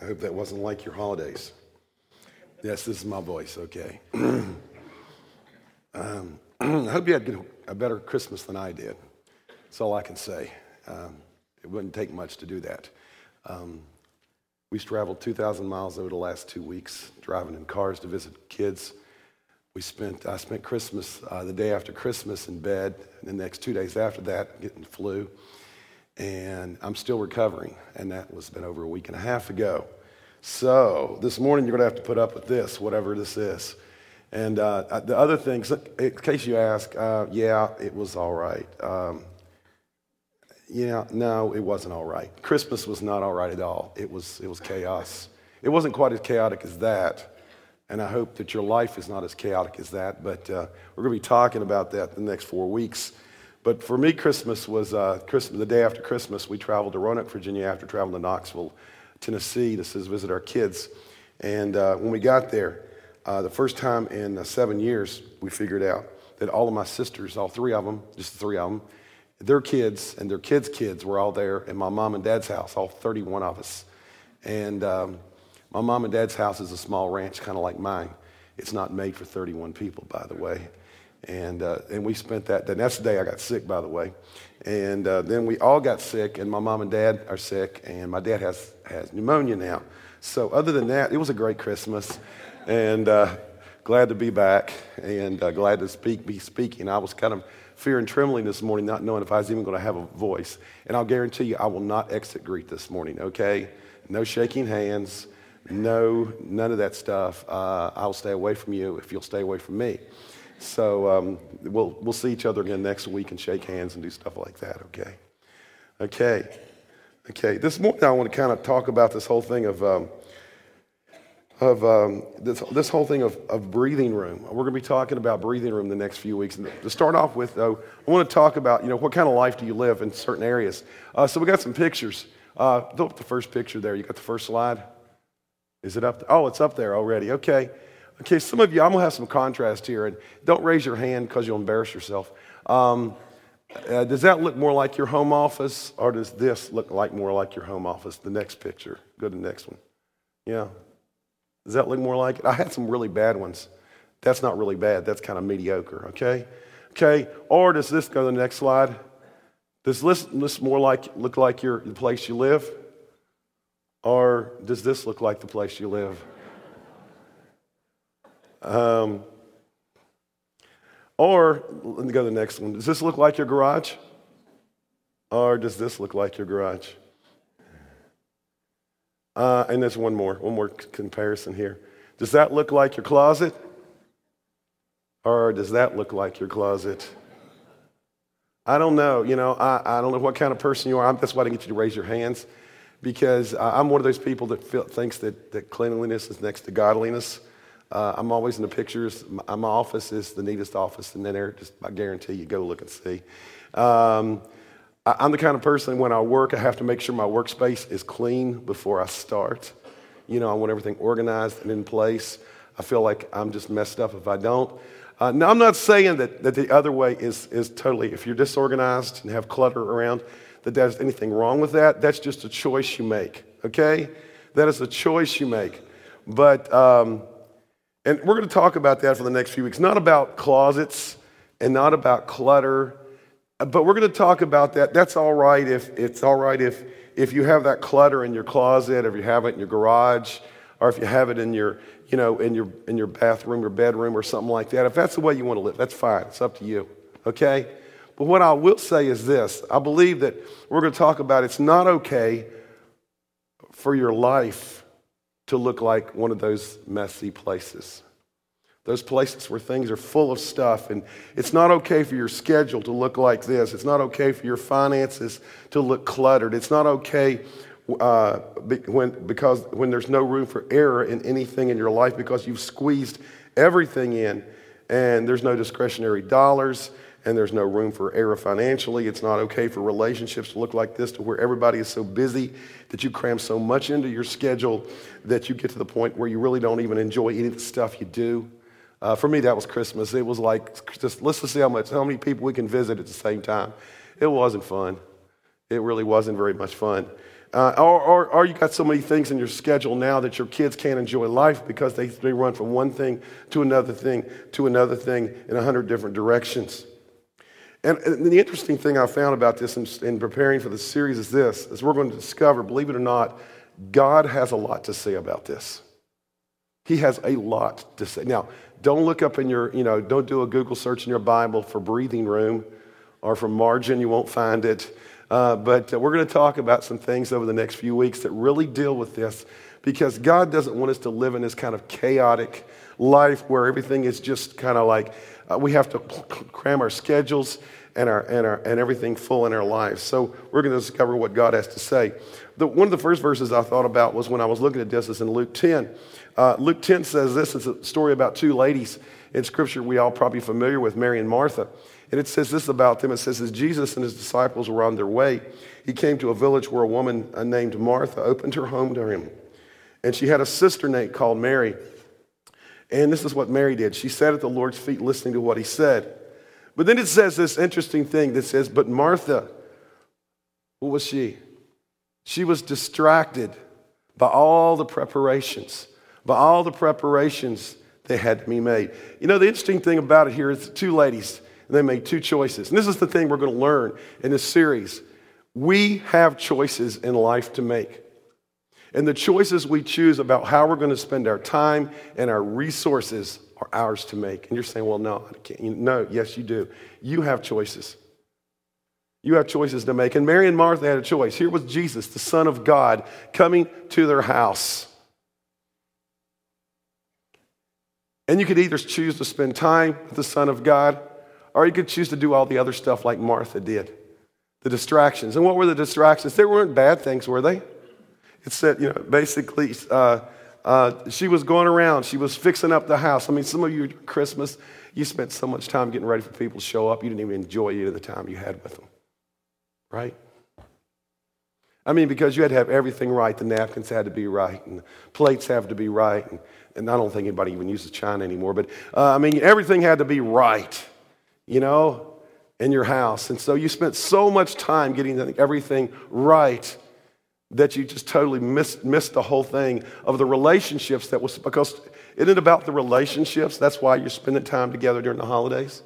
I hope that wasn't like your holidays. Yes, this is my voice, okay. um, I hope you had a better Christmas than I did. That's all I can say. Um, it wouldn't take much to do that. Um, we traveled 2,000 miles over the last two weeks, driving in cars to visit kids. We spent, I spent Christmas, uh, the day after Christmas in bed, and the next two days after that, getting flu and I'm still recovering. And that was been over a week and a half ago. So this morning you're going to have to put up with this, whatever this is. And uh, uh the other things, in case you ask, uh, yeah, it was all right. Um, yeah, no, it wasn't all right. Christmas was not all right at all. It was, it was chaos. It wasn't quite as chaotic as that. And I hope that your life is not as chaotic as that. But uh, we're going to be talking about that the next four weeks. But for me, Christmas was uh, Christmas, the day after Christmas. We traveled to Roanoke, Virginia, after traveling to Knoxville, Tennessee, to visit our kids. And uh, when we got there, uh, the first time in uh, seven years, we figured out that all of my sisters, all three of them, just the three of them, their kids and their kids' kids were all there in my mom and dad's house, all 31 of us. And um, my mom and dad's house is a small ranch, kind of like mine. It's not made for 31 people, by the way. And, uh, and we spent that the day I got sick, by the way. And uh, then we all got sick, and my mom and dad are sick, and my dad has, has pneumonia now. So, other than that, it was a great Christmas, and uh, glad to be back, and uh, glad to speak, be speaking. I was kind of fear and trembling this morning, not knowing if I was even going to have a voice. And I'll guarantee you, I will not exit greet this morning, okay? No shaking hands, no, none of that stuff. Uh, I'll stay away from you if you'll stay away from me. So um, we'll, we'll see each other again next week and shake hands and do stuff like that, okay? Okay. Okay. This morning I want to kind of talk about this whole thing of, um, of um, this, this whole thing of, of breathing room. We're going to be talking about breathing room the next few weeks. And to start off with, though, I want to talk about, you know, what kind of life do you live in certain areas? Uh, so we got some pictures. Uh, throw up the first picture there. You got the first slide? Is it up? Oh, it's up there already. Okay. Okay, some of you, I'm to have some contrast here, and don't raise your hand because you'll embarrass yourself. Um, uh, does that look more like your home office, or does this look like more like your home office? The next picture. Go to the next one. Yeah. Does that look more like it? I had some really bad ones. That's not really bad. That's kind of mediocre, okay? Okay, or does this go to the next slide? Does this, this more like look like your, the place you live? Or does this look like the place you live? Um, or, let me go to the next one. Does this look like your garage? Or does this look like your garage? Uh, and there's one more, one more comparison here. Does that look like your closet? Or does that look like your closet? I don't know. You know, I, I don't know what kind of person you are. I'm, that's why I didn't get you to raise your hands because I'm one of those people that feel, thinks that, that cleanliness is next to godliness. Uh, I'm always in the pictures. My, my, office is the neatest office in there. Just I guarantee you, go look and see. Um, I, I'm the kind of person when I work, I have to make sure my workspace is clean before I start. You know, I want everything organized and in place. I feel like I'm just messed up if I don't. Uh, now, I'm not saying that, that the other way is, is totally, if you're disorganized and have clutter around, that there's anything wrong with that. That's just a choice you make, okay? That is a choice you make. But um, and we're going to talk about that for the next few weeks. Not about closets and not about clutter, but we're going to talk about that. That's all right if it's all right if if you have that clutter in your closet, if you have it in your garage, or if you have it in your you know in your in your bathroom or bedroom or something like that. If that's the way you want to live, that's fine. It's up to you. Okay. But what I will say is this I believe that we're going to talk about it's not okay for your life to look like one of those messy places. Those places where things are full of stuff, and it's not okay for your schedule to look like this. It's not okay for your finances to look cluttered. It's not okay uh, when, because when there's no room for error in anything in your life because you've squeezed everything in, and there's no discretionary dollars, and there's no room for error financially. It's not okay for relationships to look like this, to where everybody is so busy that you cram so much into your schedule that you get to the point where you really don't even enjoy any of the stuff you do. Uh, for me, that was Christmas. It was like just let's just see how much, how many people we can visit at the same time. It wasn't fun. It really wasn't very much fun. Uh, or, or, or, you got so many things in your schedule now that your kids can't enjoy life because they, they run from one thing to another thing to another thing in a hundred different directions. And, and, the interesting thing I found about this in, in preparing for the series is this, is we're going to discover, believe it or not, God has a lot to say about this. He has a lot to say. Now, don't look up in your, you know, don't do a Google search in your Bible for breathing room or for margin, you won't find it. Uh, but uh, we're going to talk about some things over the next few weeks that really deal with this because God doesn't want us to live in this kind of chaotic life where everything is just kind of like uh, we have to cram our schedules and, our, and, our, and everything full in our lives. So we're going to discover what God has to say. The, one of the first verses I thought about was when I was looking at this is in Luke 10. Uh, Luke 10 says this is a story about two ladies in Scripture we all probably familiar with, Mary and Martha. And it says this about them. It says, as Jesus and his disciples were on their way, he came to a village where a woman uh, named Martha opened her home to him. And she had a sister named called Mary. And this is what Mary did. She sat at the Lord's feet listening to what he said. But then it says this interesting thing that says, but Martha, what was she? She was distracted by all the preparations, by all the preparations that had to be made. You know, the interesting thing about it here is two ladies, and they made two choices. And this is the thing we're going to learn in this series. We have choices in life to make. And the choices we choose about how we're going to spend our time and our resources are ours to make. And you're saying, well, no, I can't. No, yes, you do. You have choices. You have choices to make. And Mary and Martha had a choice. Here was Jesus, the Son of God, coming to their house. And you could either choose to spend time with the Son of God, or you could choose to do all the other stuff like Martha did the distractions. And what were the distractions? They weren't bad things, were they? It said, you know, basically, uh, uh, she was going around. She was fixing up the house. I mean, some of you, Christmas, you spent so much time getting ready for people to show up, you didn't even enjoy any of the time you had with them. Right? I mean, because you had to have everything right. The napkins had to be right, and plates have to be right. And, and I don't think anybody even uses china anymore, but uh, I mean, everything had to be right, you know, in your house. And so you spent so much time getting everything right that you just totally missed, missed the whole thing of the relationships that was because isn't it about the relationships? That's why you're spending time together during the holidays.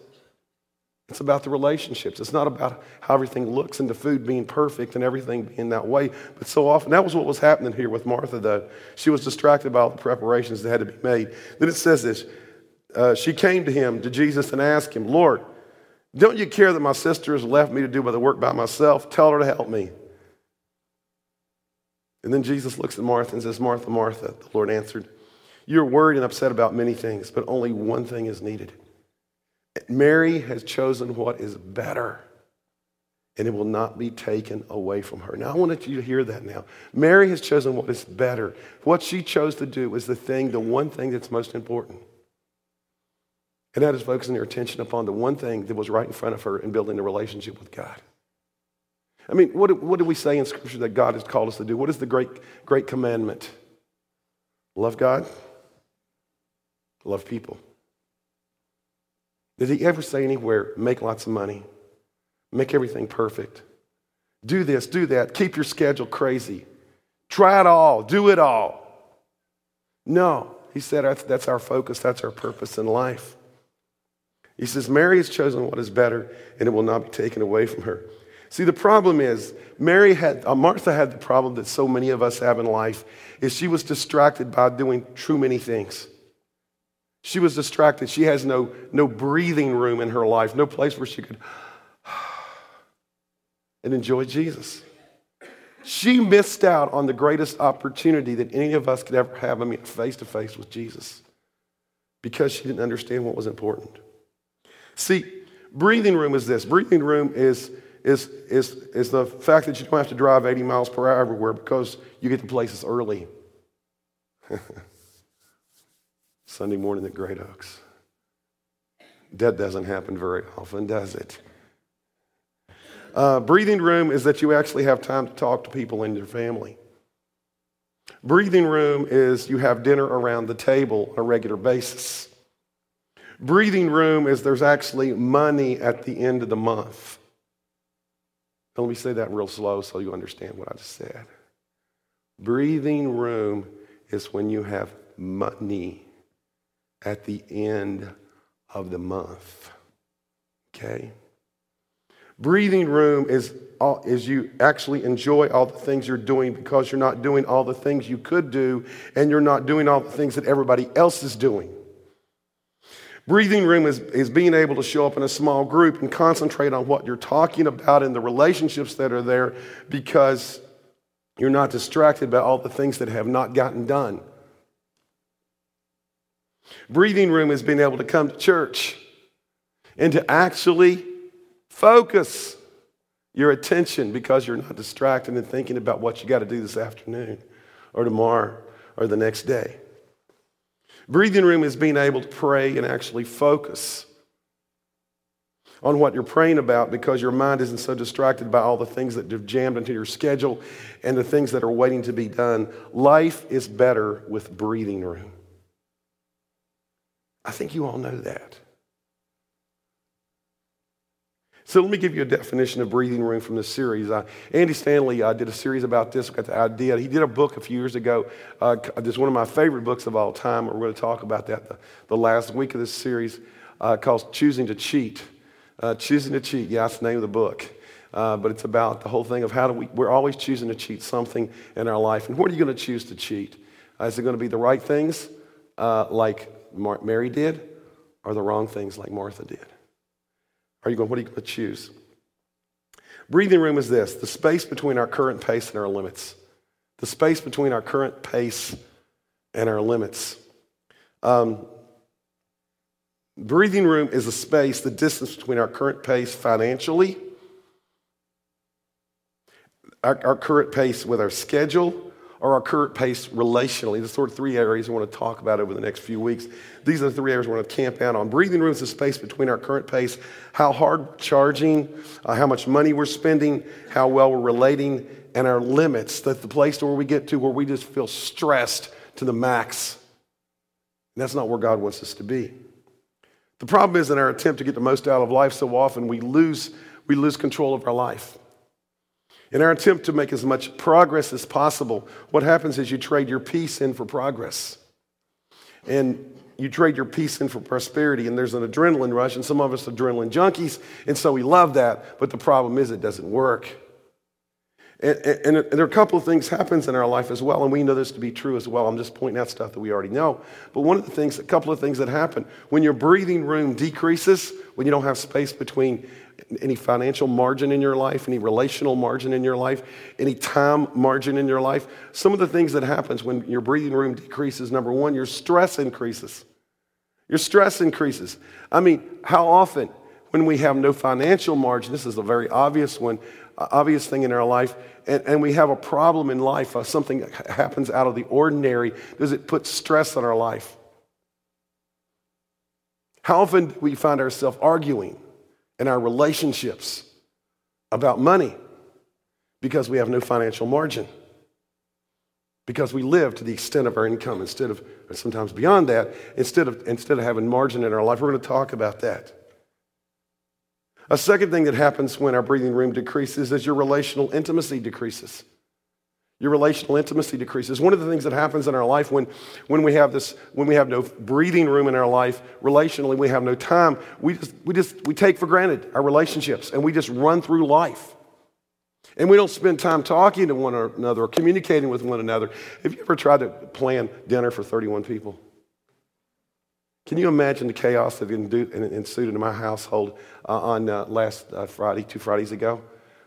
It's about the relationships. It's not about how everything looks and the food being perfect and everything being that way. But so often, that was what was happening here with Martha, though. She was distracted by all the preparations that had to be made. Then it says this uh, She came to him, to Jesus, and asked him, Lord, don't you care that my sister has left me to do the work by myself? Tell her to help me. And then Jesus looks at Martha and says, Martha, Martha, the Lord answered, You're worried and upset about many things, but only one thing is needed. Mary has chosen what is better, and it will not be taken away from her. Now, I want you to hear that now. Mary has chosen what is better. What she chose to do is the thing, the one thing that's most important. And that is focusing her attention upon the one thing that was right in front of her in building a relationship with God. I mean, what, what do we say in Scripture that God has called us to do? What is the great, great commandment? Love God, love people. Did he ever say anywhere, make lots of money, make everything perfect? Do this, do that, keep your schedule crazy, try it all, do it all. No, he said that's our focus, that's our purpose in life. He says, Mary has chosen what is better, and it will not be taken away from her. See, the problem is, Mary had, uh, Martha had the problem that so many of us have in life, is she was distracted by doing too many things. She was distracted. She has no, no breathing room in her life, no place where she could and enjoy Jesus. She missed out on the greatest opportunity that any of us could ever have, I mean, face to face with Jesus, because she didn't understand what was important. See, breathing room is this breathing room is is, is, is the fact that you don't have to drive 80 miles per hour everywhere because you get to places early. Sunday morning at Great Oaks. That doesn't happen very often, does it? Uh, breathing room is that you actually have time to talk to people in your family. Breathing room is you have dinner around the table on a regular basis. Breathing room is there's actually money at the end of the month let me say that real slow so you understand what I just said. Breathing room is when you have money at the end of the month. Okay? Breathing room is, all, is you actually enjoy all the things you're doing because you're not doing all the things you could do and you're not doing all the things that everybody else is doing. Breathing room is, is being able to show up in a small group and concentrate on what you're talking about and the relationships that are there because you're not distracted by all the things that have not gotten done. Breathing room is being able to come to church and to actually focus your attention because you're not distracted and thinking about what you got to do this afternoon or tomorrow or the next day. Breathing room is being able to pray and actually focus on what you're praying about because your mind isn't so distracted by all the things that have jammed into your schedule and the things that are waiting to be done. Life is better with breathing room. I think you all know that. So let me give you a definition of breathing room from this series. Uh, Andy Stanley uh, did a series about this. Got the idea. He did a book a few years ago. Uh, is one of my favorite books of all time. We're going to talk about that the, the last week of this series uh, called Choosing to Cheat. Uh, choosing to cheat, yeah, that's the name of the book. Uh, but it's about the whole thing of how do we, we're always choosing to cheat something in our life. And what are you going to choose to cheat? Uh, is it going to be the right things like Mar- Mary did or the wrong things like Martha did? Are you going, what are you going to choose? Breathing room is this the space between our current pace and our limits. The space between our current pace and our limits. Um, Breathing room is a space, the distance between our current pace financially, our, our, current pace with our schedule, or our current pace relationally. The sort of three areas we want to talk about over the next few weeks. These are the three areas we want to camp out on. Breathing room is the space between our current pace, how hard charging, uh, how much money we're spending, how well we're relating, and our limits. That's the place where we get to where we just feel stressed to the max. And that's not where God wants us to be. The problem is in our attempt to get the most out of life, so often we lose, we lose control of our life. In our attempt to make as much progress as possible, what happens is you trade your peace in for progress. And you trade your peace in for prosperity, and there's an adrenaline rush, and some of us are adrenaline junkies, and so we love that, but the problem is it doesn't work. And, and, and, there are a couple of things happens in our life as well, and we know this to be true as well. I'm just pointing out stuff that we already know. But one of the things, a couple of things that happen when your breathing room decreases, when you don't have space between any financial margin in your life, any relational margin in your life, any time margin in your life, some of the things that happens when your breathing room decreases, number one, your stress increases. Your stress increases. I mean, how often when we have no financial margin, this is a very obvious one, obvious thing in our life, and, and we have a problem in life, uh, something happens out of the ordinary, does it put stress on our life? How often do we find ourselves arguing in our relationships about money because we have no financial margin? Because we live to the extent of our income instead of, sometimes beyond that, instead of, instead of having margin in our life. We're going to talk about that. A second thing that happens when our breathing room decreases is your relational intimacy decreases. Your relational intimacy decreases. One of the things that happens in our life when, when we have this, when we have no breathing room in our life, relationally, we have no time, we just, we just we take for granted our relationships and we just run through life. And we don't spend time talking to one another or communicating with one another. Have you ever tried to plan dinner for 31 people? Can you imagine the chaos that ensued in my household uh, on uh, last uh, Friday, two Fridays ago?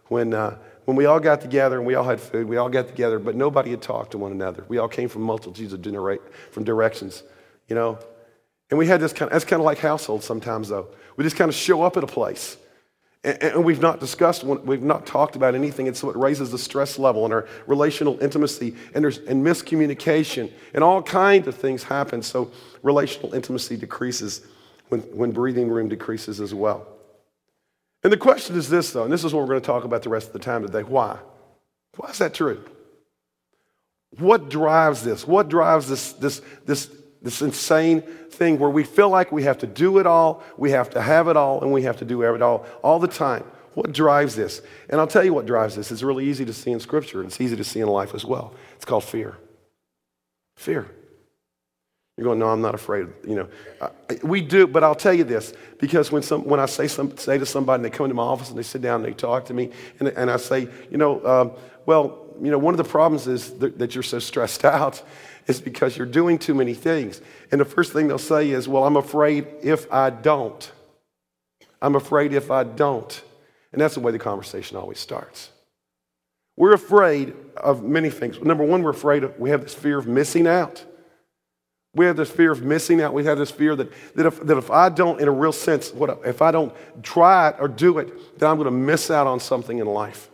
When, uh, when we all got together and we all had food, we all got together, but nobody had talked to one another. We all came from multitudes of genera- from directions, you know? And we had this kind of, that's kind of like households sometimes, though. We just kind of show up at a place and, we've not discussed, we've not talked about anything, and so it raises the stress level and our relational intimacy, and there's and miscommunication, and all kinds of things happen. So relational intimacy decreases when, when breathing room decreases as well. And the question is this, though, and this is what we're going to talk about the rest of the time today. Why? Why is that true? What drives this? What drives this, this, this this insane thing where we feel like we have to do it all, we have to have it all, and we have to do it all all the time. What drives this? And I'll tell you what drives this. It's really easy to see in Scripture, and it's easy to see in life as well. It's called fear. Fear. You're going, no, I'm not afraid. You know, we do, but I'll tell you this because when some, when I say some, say to somebody, and they come into my office and they sit down and they talk to me, and, and I say, you know, um, well, you know, one of the problems is that, that you're so stressed out is because you're doing too many things. And the first thing they'll say is, well, I'm afraid if I don't. I'm afraid if I don't. And that's the way the conversation always starts. We're afraid of many things. Number one, we're afraid of, we have this fear of missing out. We have this fear of missing out. We have this fear that, that, if, that if I don't, in a real sense, what, if I don't try it or do it, then I'm going to miss out on something in life.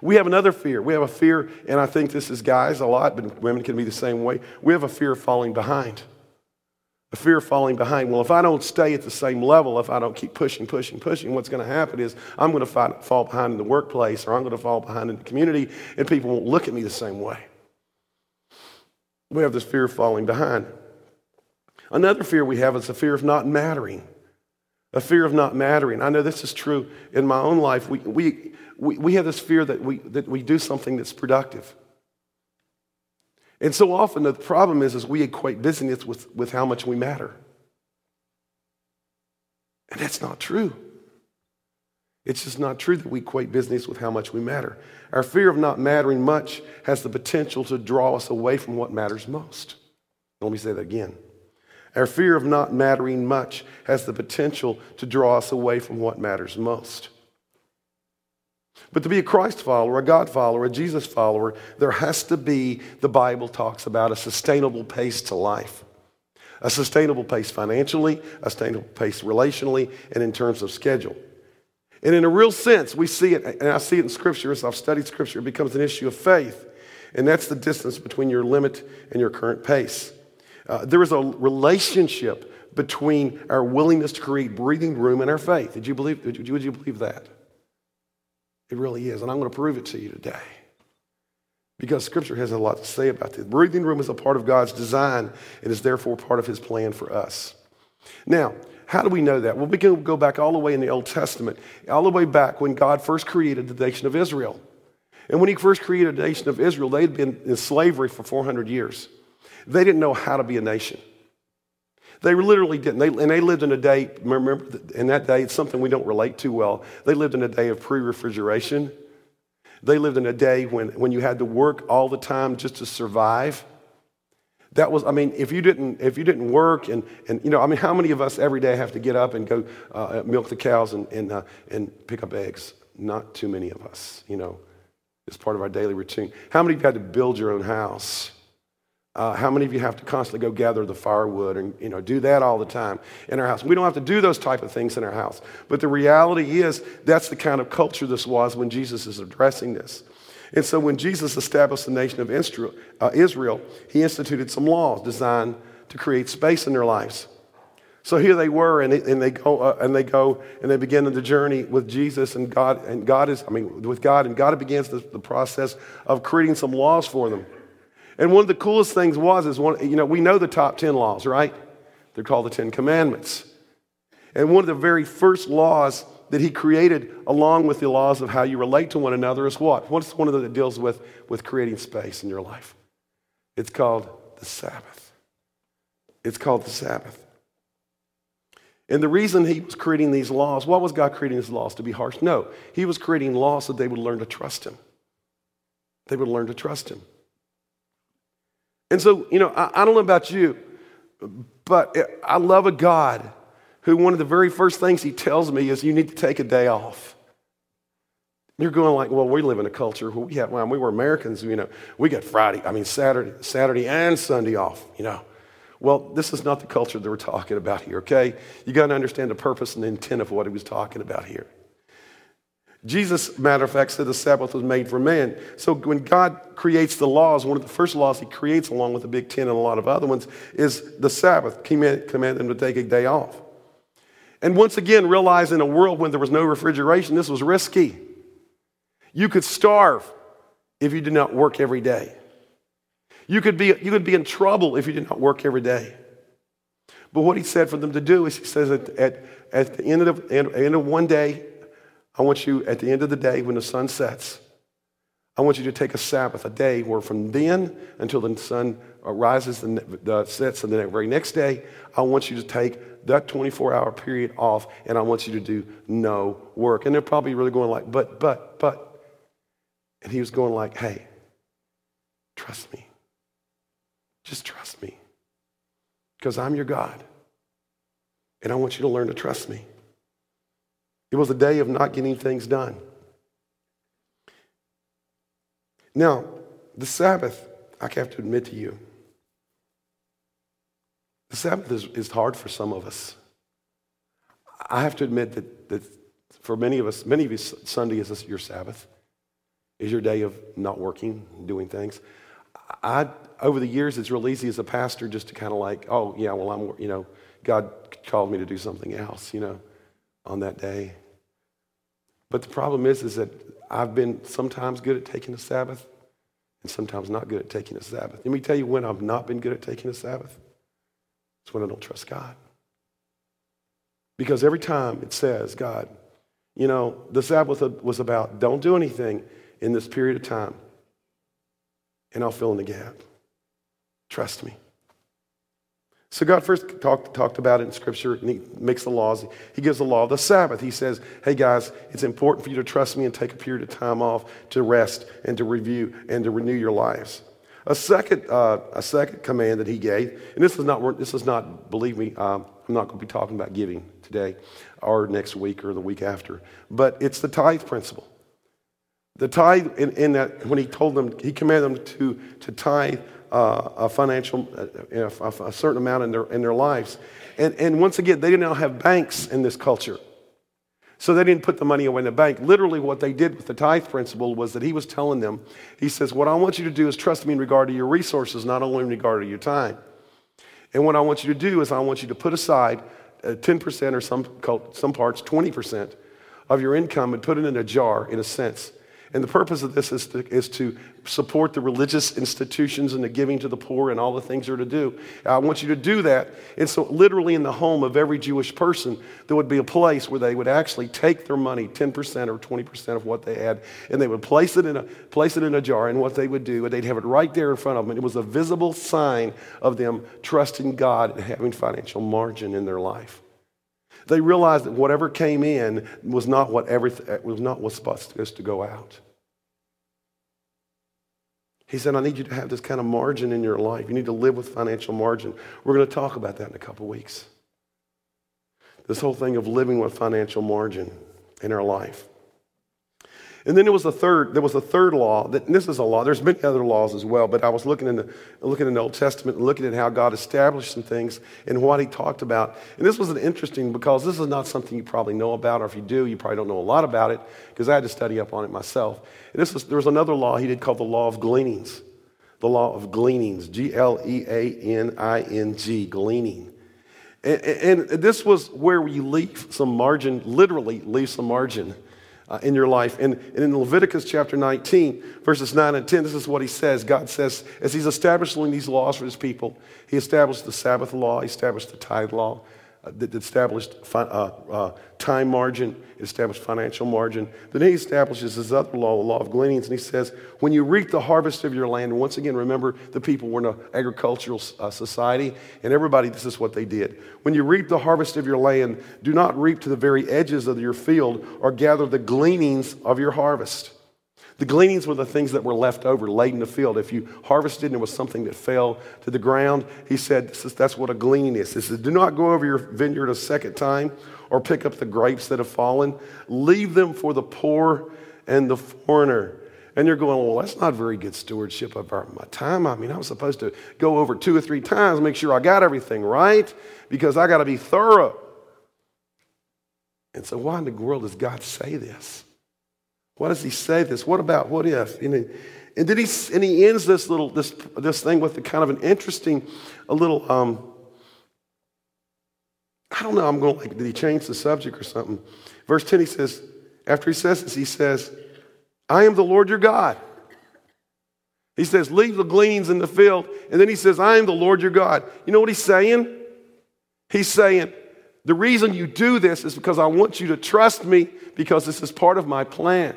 We have another fear. We have a fear, and I think this is guys a lot, but women can be the same way. We have a fear of falling behind. A fear of falling behind. Well, if I don't stay at the same level, if I don't keep pushing, pushing, pushing, what's going to happen is I'm going to fall behind in the workplace or I'm going to fall behind in the community, and people won't look at me the same way. We have this fear of falling behind. Another fear we have is a fear of not mattering. A fear of not mattering. I know this is true in my own life. We, we, we, we have this fear that we, that we do something that's productive. And so often the problem is, is we equate busyness with, with how much we matter. And that's not true. It's just not true that we equate business with how much we matter. Our fear of not mattering much has the potential to draw us away from what matters most. Let me say that again. Our fear of not mattering much has the potential to draw us away from what matters most. But to be a Christ follower, a God follower, a Jesus follower, there has to be, the Bible talks about, a sustainable pace to life. A sustainable pace financially, a sustainable pace relationally, and in terms of schedule. And in a real sense, we see it, and I see it in Scripture as I've studied Scripture, it becomes an issue of faith. And that's the distance between your limit and your current pace. Uh, there is a relationship between our willingness to create breathing room and our faith. Did you believe, would you, would you believe that? It really is. And I'm going to prove it to you today. Because Scripture has a lot to say about this. Breathing room is a part of God's design and is therefore part of His plan for us. Now, how do we know that? Well, we can go back all the way in the Old Testament, all the way back when God first created the nation of Israel. And when He first created the nation of Israel, they had been in slavery for 400 years. They didn't know how to be a nation. They literally didn't. They, and they lived in a day, remember, in that day, it's something we don't relate to well. They lived in a day of pre refrigeration. They lived in a day when, when you had to work all the time just to survive. That was, I mean, if you didn't, if you didn't work and, and, you know, I mean, how many of us every day have to get up and go uh, milk the cows and, and, uh, and pick up eggs? Not too many of us, you know. It's part of our daily routine. How many of you had to build your own house? Uh, how many of you have to constantly go gather the firewood and you know do that all the time in our house? We don't have to do those type of things in our house. But the reality is that's the kind of culture this was when Jesus is addressing this. And so when Jesus established the nation of Israel, uh, he instituted some laws designed to create space in their lives. So here they were, and, and they go, uh, and they go, and they begin the journey with Jesus and God, and God is, I mean, with God, and God begins the, the process of creating some laws for them. And one of the coolest things was, is one, you know, we know the top ten laws, right? They're called the Ten Commandments. And one of the very first laws that he created along with the laws of how you relate to one another is what? What's one of the that deals with, with creating space in your life? It's called the Sabbath. It's called the Sabbath. And the reason he was creating these laws, what was God creating these laws? To be harsh? No. He was creating laws so they would learn to trust him. They would learn to trust him. And so, you know, I, I don't know about you, but I love a God who one of the very first things he tells me is you need to take a day off. You're going like, well, we live in a culture where we have, well, we were Americans, you know, we get Friday, I mean, Saturday, Saturday and Sunday off, you know. Well, this is not the culture that we're talking about here, okay? You got to understand the purpose and the intent of what he was talking about here. Jesus, matter of fact, said the Sabbath was made for man. So when God creates the laws, one of the first laws he creates, along with the Big Ten and a lot of other ones, is the Sabbath. Command, command them to take a day off. And once again, realize in a world when there was no refrigeration, this was risky. You could starve if you did not work every day. You could be, you could be in trouble if you did not work every day. But what he said for them to do is he says at, at, at the end of, end of one day, I want you at the end of the day when the sun sets, I want you to take a Sabbath, a day where from then until the sun rises and the sets, and the very next day, I want you to take that 24 hour period off and I want you to do no work. And they're probably really going like, but, but, but. And he was going like, hey, trust me. Just trust me. Because I'm your God. And I want you to learn to trust me. It was a day of not getting things done. Now, the Sabbath, I have to admit to you, the Sabbath is, is hard for some of us. I have to admit that, that for many of us, many of you, Sunday is your Sabbath, is your day of not working, doing things. I, over the years, it's real easy as a pastor just to kind of like, oh, yeah, well, I'm, you know, God called me to do something else, you know, on that day. But the problem is, is that I've been sometimes good at taking a Sabbath and sometimes not good at taking a Sabbath. Let me tell you when I've not been good at taking a Sabbath. It's when I don't trust God. Because every time it says, God, you know, the Sabbath was about don't do anything in this period of time, and I'll fill in the gap. Trust me. So God first talked, talked about it in Scripture, and He makes the laws. He gives the law of the Sabbath. He says, hey guys, it's important for you to trust me and take a period of time off to rest and to review and to renew your lives. A second, uh, a second command that He gave, and this is not, this is not believe me, um, I'm not going to be talking about giving today or next week or the week after, but it's the tithe principle. The tithe, in, in that, when He told them, He commanded them to, to tithe uh, a financial, uh, a, a, certain amount in their, in their lives. And, and once again, they didn't have banks in this culture. So they didn't put the money away in the bank. Literally, what they did with the tithe principle was that he was telling them, he says, What I want you to do is trust me in regard to your resources, not only in regard to your time. And what I want you to do is, I want you to put aside uh, 10% or some, some parts, 20% of your income and put it in a jar, in a sense. And the purpose of this is to, is to support the religious institutions and the giving to the poor and all the things they're to do. I want you to do that. And so, literally, in the home of every Jewish person, there would be a place where they would actually take their money, 10% or 20% of what they had, and they would place it in a, place it in a jar. And what they would do, they'd have it right there in front of them. And it was a visible sign of them trusting God and having financial margin in their life. They realized that whatever came in was not what was not what's supposed to go out. He said, I need you to have this kind of margin in your life. You need to live with financial margin. We're going to talk about that in a couple weeks. This whole thing of living with financial margin in our life. And then there was a third, there was a third law. That, this is a law. There's many other laws as well, but I was looking in the looking in the Old Testament looking at how God established some things and what He talked about. And this was an interesting because this is not something you probably know about, or if you do, you probably don't know a lot about it because I had to study up on it myself. And this was there was another law He did called the law of gleanings, the law of gleanings, G L E A N I N G, gleaning. And, and this was where you leave some margin, literally leave some margin uh, in your life. And, and, in Leviticus chapter 19, verses 9 and 10, this is what he says. God says, as he's establishing these laws for his people, he established the Sabbath law, he established the tithe law, that established uh, uh, time margin, established financial margin. Then he establishes his other law, the law of gleanings, and he says, when you reap the harvest of your land, and once again, remember the people were in an agricultural uh, society, and everybody, this is what they did. When you reap the harvest of your land, do not reap to the very edges of your field or gather the gleanings of your harvest. The gleanings were the things that were left over, laid in the field. If you harvested and it was something that fell to the ground, he said, that's what a gleaning is. He said, do not go over your vineyard a second time or pick up the grapes that have fallen. Leave them for the poor and the foreigner. And you're going, well, that's not very good stewardship of our, my time. I mean, I'm supposed to go over two or three times, make sure I got everything right, because I got to be thorough. And so, why in the world does God say this? Why does he say this? What about what if? You know, and then he and he ends this little this this thing with a kind of an interesting, a little um, I don't know. I'm going like, did he change the subject or something? Verse 10, he says, after he says this, he says, I am the Lord your God. He says, leave the gleanings in the field. And then he says, I am the Lord your God. You know what he's saying? He's saying, the reason you do this is because I want you to trust me because this is part of my plan.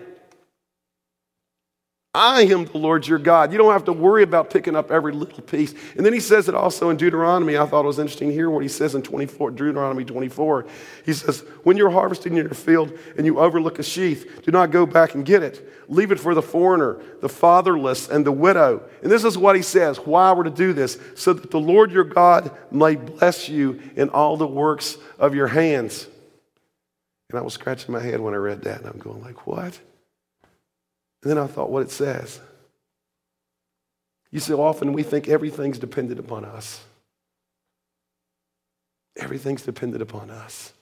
I am the Lord your God. You don't have to worry about picking up every little piece. And then he says it also in Deuteronomy. I thought it was interesting here what he says in 24, Deuteronomy 24. He says, When you're harvesting in your field and you overlook a sheaf, do not go back and get it. Leave it for the foreigner, the fatherless, and the widow. And this is what he says why we're to do this, so that the Lord your God may bless you in all the works of your hands. And I was scratching my head when I read that, and I'm going like, what? And then I thought what it says. You see, often we think everything's dependent upon us. Everything's dependent upon us.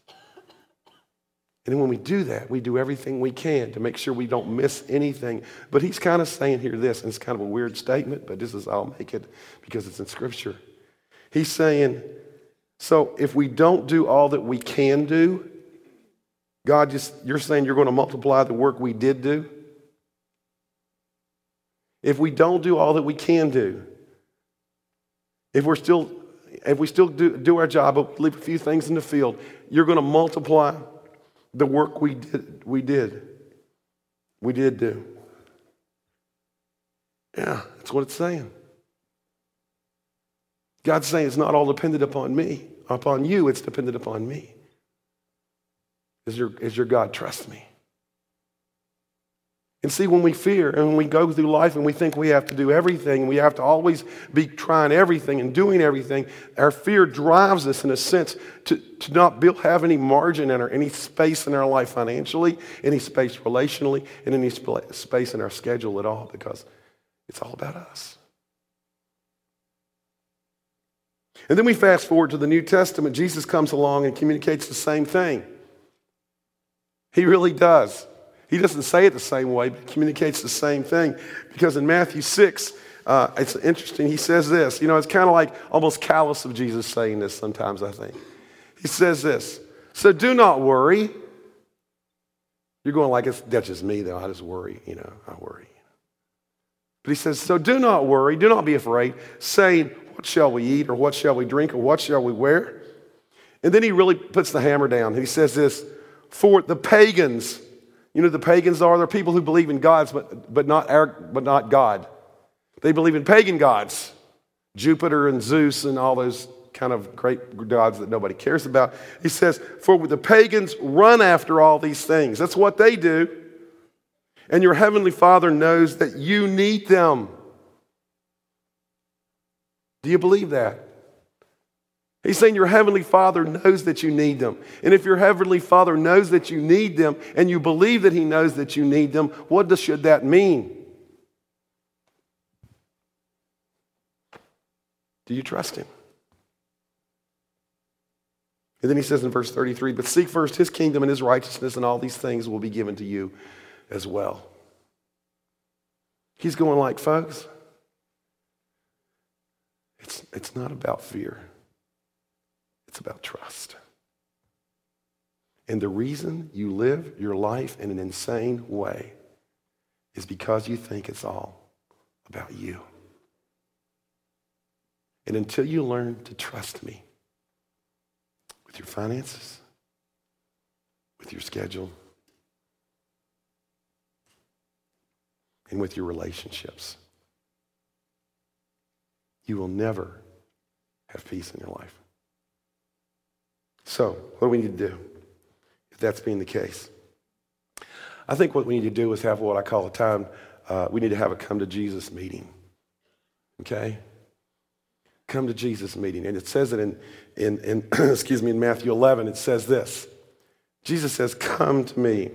And when we do that, we do everything we can to make sure we don't miss anything. But he's kind of saying here this, and it's kind of a weird statement, but this is, I'll make it because it's in Scripture. He's saying, so if we don't do all that we can do, God just, you're saying you're going to multiply the work we did do? If we don't do all that we can do, if we're still, if we still do, do our job, but leave a few things in the field, you're going to multiply the work we did, we did. We did do. Yeah, that's what it's saying. God's saying it's not all dependent upon me, upon you, it's dependent upon me. Is your, is your God trust me? And see, when we fear and when we go through life and we think we have to do everything, we have to always be trying everything and doing everything, our fear drives us in a sense to, to not have any margin in our, any space in our life financially, any space relationally, and any sp- space in our schedule at all because it's all about us. And then we fast forward to the New Testament. Jesus comes along and communicates the same thing. He really does. He doesn't say it the same way, but communicates the same thing. Because in Matthew 6, uh, it's interesting. He says this. You know, it's kind of like almost callous of Jesus saying this sometimes, I think. He says this So do not worry. You're going like, it's, that's just me, though. I just worry. You know, I worry. But he says, So do not worry. Do not be afraid, saying, What shall we eat, or what shall we drink, or what shall we wear? And then he really puts the hammer down. He says this For the pagans, you know the pagans are? They're people who believe in gods, but, but, not, our, but not God. They believe in pagan gods, Jupiter and Zeus and all those kind of great gods that nobody cares about. He says, For the pagans run after all these things. That's what they do. And your heavenly Father knows that you need them. Do you believe that? He's saying your heavenly Father knows that you need them. And if your heavenly Father knows that you need them and you believe that He knows that you need them, what does, should that mean? Do you trust Him? And then he says in verse 33 But seek first His kingdom and His righteousness, and all these things will be given to you as well. He's going like, folks, it's, it's not about fear. It's about trust. And the reason you live your life in an insane way is because you think it's all about you. And until you learn to trust me with your finances, with your schedule, and with your relationships, you will never have peace in your life. So, what do we need to do if that's being the case? I think what we need to do is have what I call a time, uh, we need to have a come to Jesus meeting. Okay? Come to Jesus meeting. And it says it in, in, in excuse me, in Matthew 11, it says this. Jesus says, Come to me,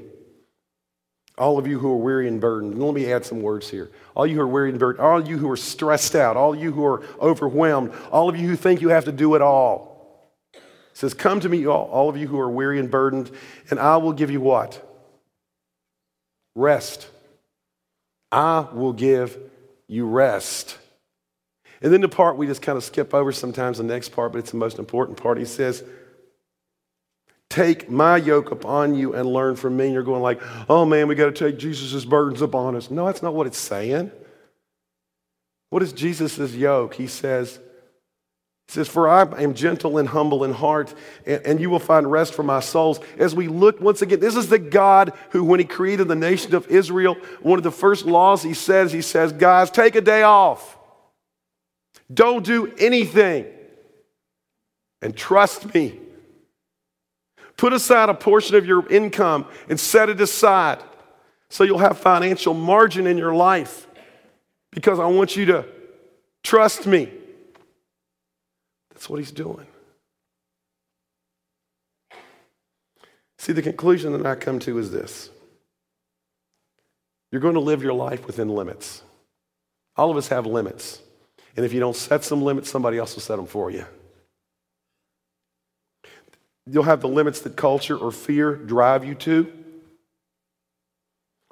all of you who are weary and burdened. And let me add some words here. All you who are weary and burdened, all you who are stressed out, all you who are overwhelmed, all of you who think you have to do it all says, Come to me, all, all of you who are weary and burdened, and I will give you what? Rest. I will give you rest. And then the part we just kind of skip over sometimes, the next part, but it's the most important part. He says, Take my yoke upon you and learn from me. And you're going like, oh man, we got to take Jesus' burdens upon us. No, that's not what it's saying. What is Jesus' yoke? He says, He says, For I am gentle and humble in heart, and, and, you will find rest for my souls. As we look once again, this is the God who, when he created the nation of Israel, one of the first laws he says, he says, Guys, take a day off. Don't do anything. And trust me. Put aside a portion of your income and set it aside so you'll have financial margin in your life because I want you to trust me. That's what he's doing. See, the conclusion that I come to is this you're going to live your life within limits. All of us have limits. And if you don't set some limits, somebody else will set them for you. You'll have the limits that culture or fear drive you to,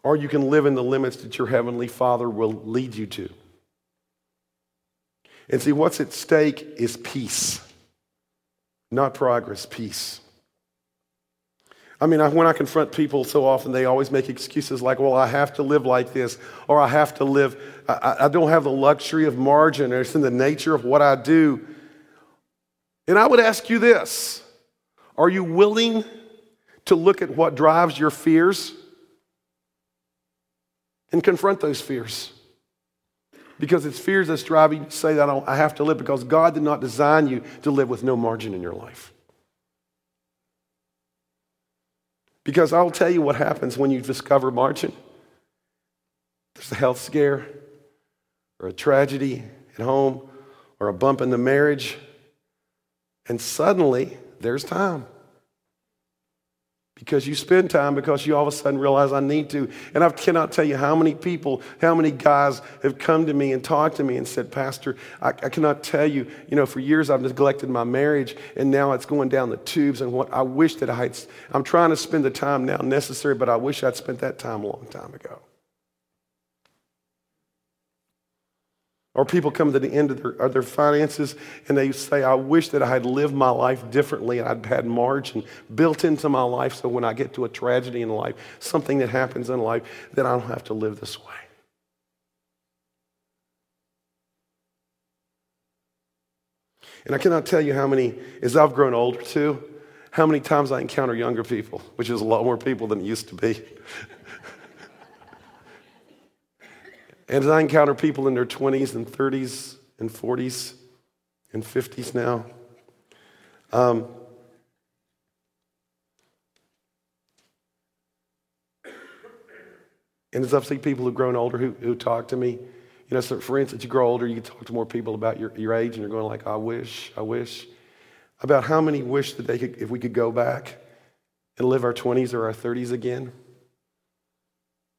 or you can live in the limits that your Heavenly Father will lead you to. And see, what's at stake is peace, not progress, peace. I mean, when I confront people so often, they always make excuses like, well, I have to live like this, or I have to live, I, I don't have the luxury of margin, or it's in the nature of what I do. And I would ask you this Are you willing to look at what drives your fears and confront those fears? Because it's fears that's driving you to say that I have to live because God did not design you to live with no margin in your life. Because I'll tell you what happens when you discover margin. There's a health scare, or a tragedy at home, or a bump in the marriage, and suddenly there's time because you spend time because you all of a sudden realize I need to. And I cannot tell you how many people, how many guys have come to me and talked to me and said, Pastor, I, I, cannot tell you, you know, for years I've neglected my marriage and now it's going down the tubes. And what I wish that I had, I'm trying to spend the time now necessary, but I wish I'd spent that time a long time ago. Or people come to the end of their, of their, finances and they say, I wish that I had lived my life differently and I'd had margin built into my life so when I get to a tragedy in life, something that happens in life, that I don't have to live this way. And I cannot tell you how many, as I've grown older too, how many times I encounter younger people, which is a lot more people than it used to be. And as I encounter people in their 20s and 30s and 40s and 50s now, um, and as I've seen people who've grown older who, who talk to me, you know, so for instance, you grow older, you talk to more people about your, your age, and you're going like, I wish, I wish. About how many wish that they could, if we could go back and live our 20s or our 30s again,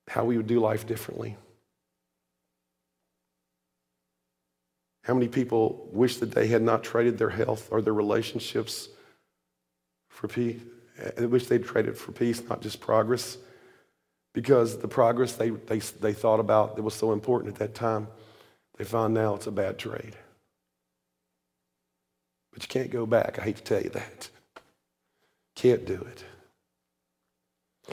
how we would do life differently. How many people wish that they had not traded their health or their relationships for peace? Wish they'd traded for peace, not just progress. Because the progress they, they, they thought about that was so important at that time, they find now it's a bad trade. But you can't go back. I hate to tell you that. Can't do it.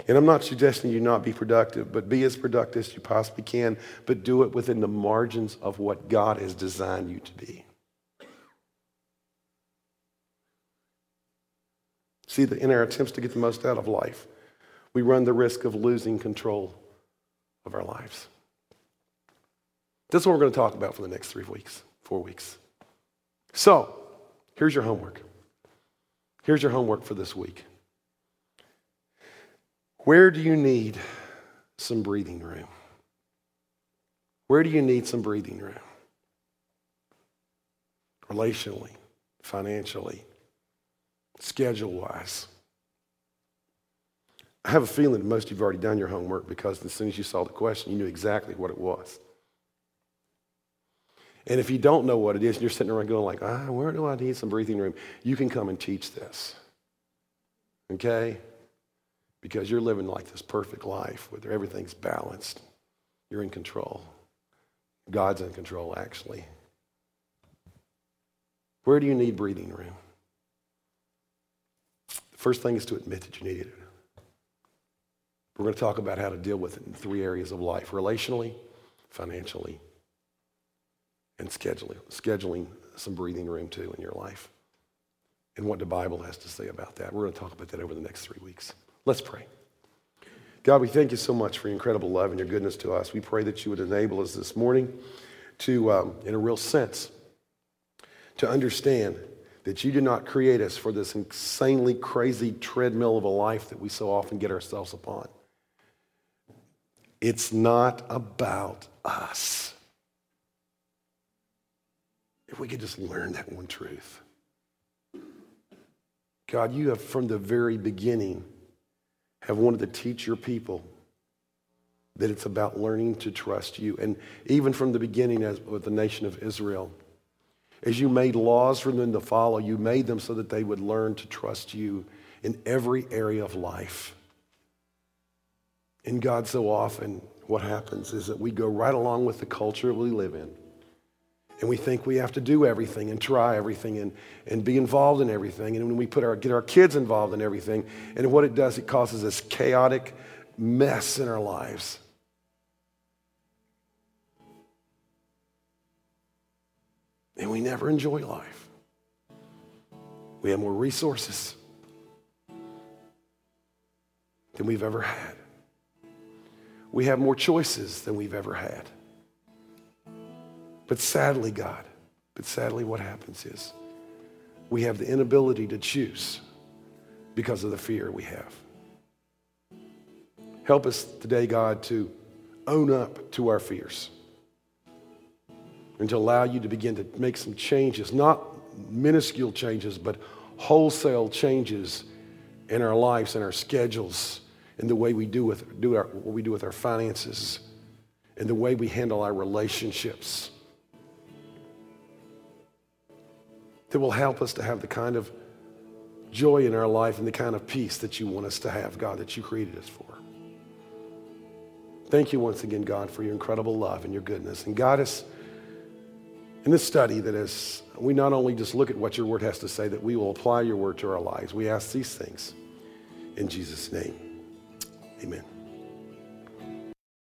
And I'm not suggesting you not be productive, but be as productive as you possibly can, but do it within the margins of what God has designed you to be. See, that in our attempts to get the most out of life, we run the risk of losing control of our lives. This is what we're going to talk about for the next three weeks, four weeks. So, here's your homework. Here's your homework for this week. Where do you need some breathing room? Where do you need some breathing room? Relationally, financially, schedule wise. I have a feeling that most of you have already done your homework because as soon as you saw the question, you knew exactly what it was. And if you don't know what it is, and you're sitting around going like, ah, where do I need some breathing room? You can come and teach this. Okay? Because you're living like this perfect life where everything's balanced. You're in control. God's in control, actually. Where do you need breathing room? The first thing is to admit that you need it. We're going to talk about how to deal with it in three areas of life relationally, financially, and scheduling, scheduling some breathing room too in your life. And what the Bible has to say about that. We're going to talk about that over the next three weeks. Let's pray. God, we thank you so much for your incredible love and your goodness to us. We pray that you would enable us this morning to, um, in a real sense, to understand that you did not create us for this insanely crazy treadmill of a life that we so often get ourselves upon. It's not about us. If we could just learn that one truth. God, you have from the very beginning have wanted to teach your people that it's about learning to trust you. And even from the beginning as with the nation of Israel, as you made laws for them to follow, you made them so that they would learn to trust you in every area of life. And God, so often what happens is that we go right along with the culture we live in. And we think we have to do everything and try everything and, and be involved in everything. And when we put our, get our kids involved in everything, and what it does, it causes this chaotic mess in our lives. And we never enjoy life. We have more resources than we've ever had. We have more choices than we've ever had. But sadly, God, but sadly, what happens is we have the inability to choose because of the fear we have. Help us today, God, to own up to our fears and to allow you to begin to make some changes, not minuscule changes, but wholesale changes in our lives and our schedules, in the way we do, with, do our, what we do with our finances, in the way we handle our relationships. That will help us to have the kind of joy in our life and the kind of peace that you want us to have, God, that you created us for. Thank you once again, God, for your incredible love and your goodness. And God, us in this study that is, we not only just look at what your word has to say, that we will apply your word to our lives. We ask these things in Jesus' name. Amen.